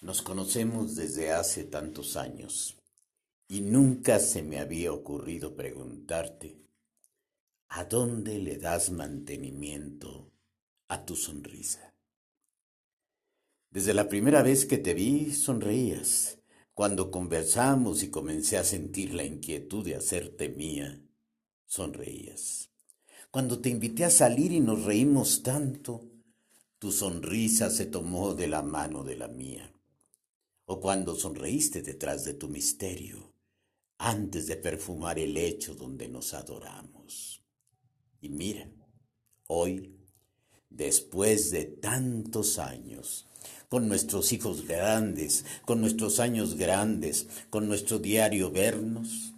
Nos conocemos desde hace tantos años y nunca se me había ocurrido preguntarte ¿a dónde le das mantenimiento a tu sonrisa? Desde la primera vez que te vi sonreías. Cuando conversamos y comencé a sentir la inquietud de hacerte mía, sonreías. Cuando te invité a salir y nos reímos tanto, tu sonrisa se tomó de la mano de la mía o cuando sonreíste detrás de tu misterio, antes de perfumar el lecho donde nos adoramos. Y mira, hoy, después de tantos años, con nuestros hijos grandes, con nuestros años grandes, con nuestro diario vernos,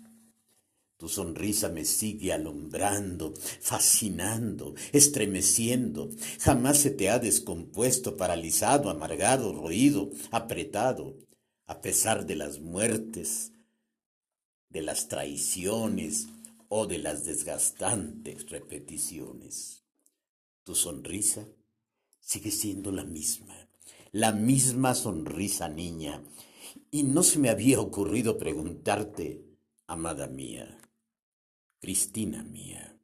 tu sonrisa me sigue alumbrando, fascinando, estremeciendo. Jamás se te ha descompuesto, paralizado, amargado, roído, apretado, a pesar de las muertes, de las traiciones o de las desgastantes repeticiones. Tu sonrisa sigue siendo la misma, la misma sonrisa niña, y no se me había ocurrido preguntarte, amada mía, Cristina mía,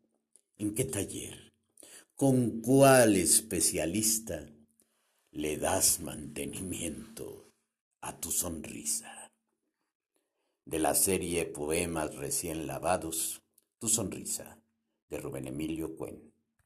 ¿en qué taller, con cuál especialista le das mantenimiento a tu sonrisa? De la serie Poemas recién lavados, Tu sonrisa, de Rubén Emilio Cuen.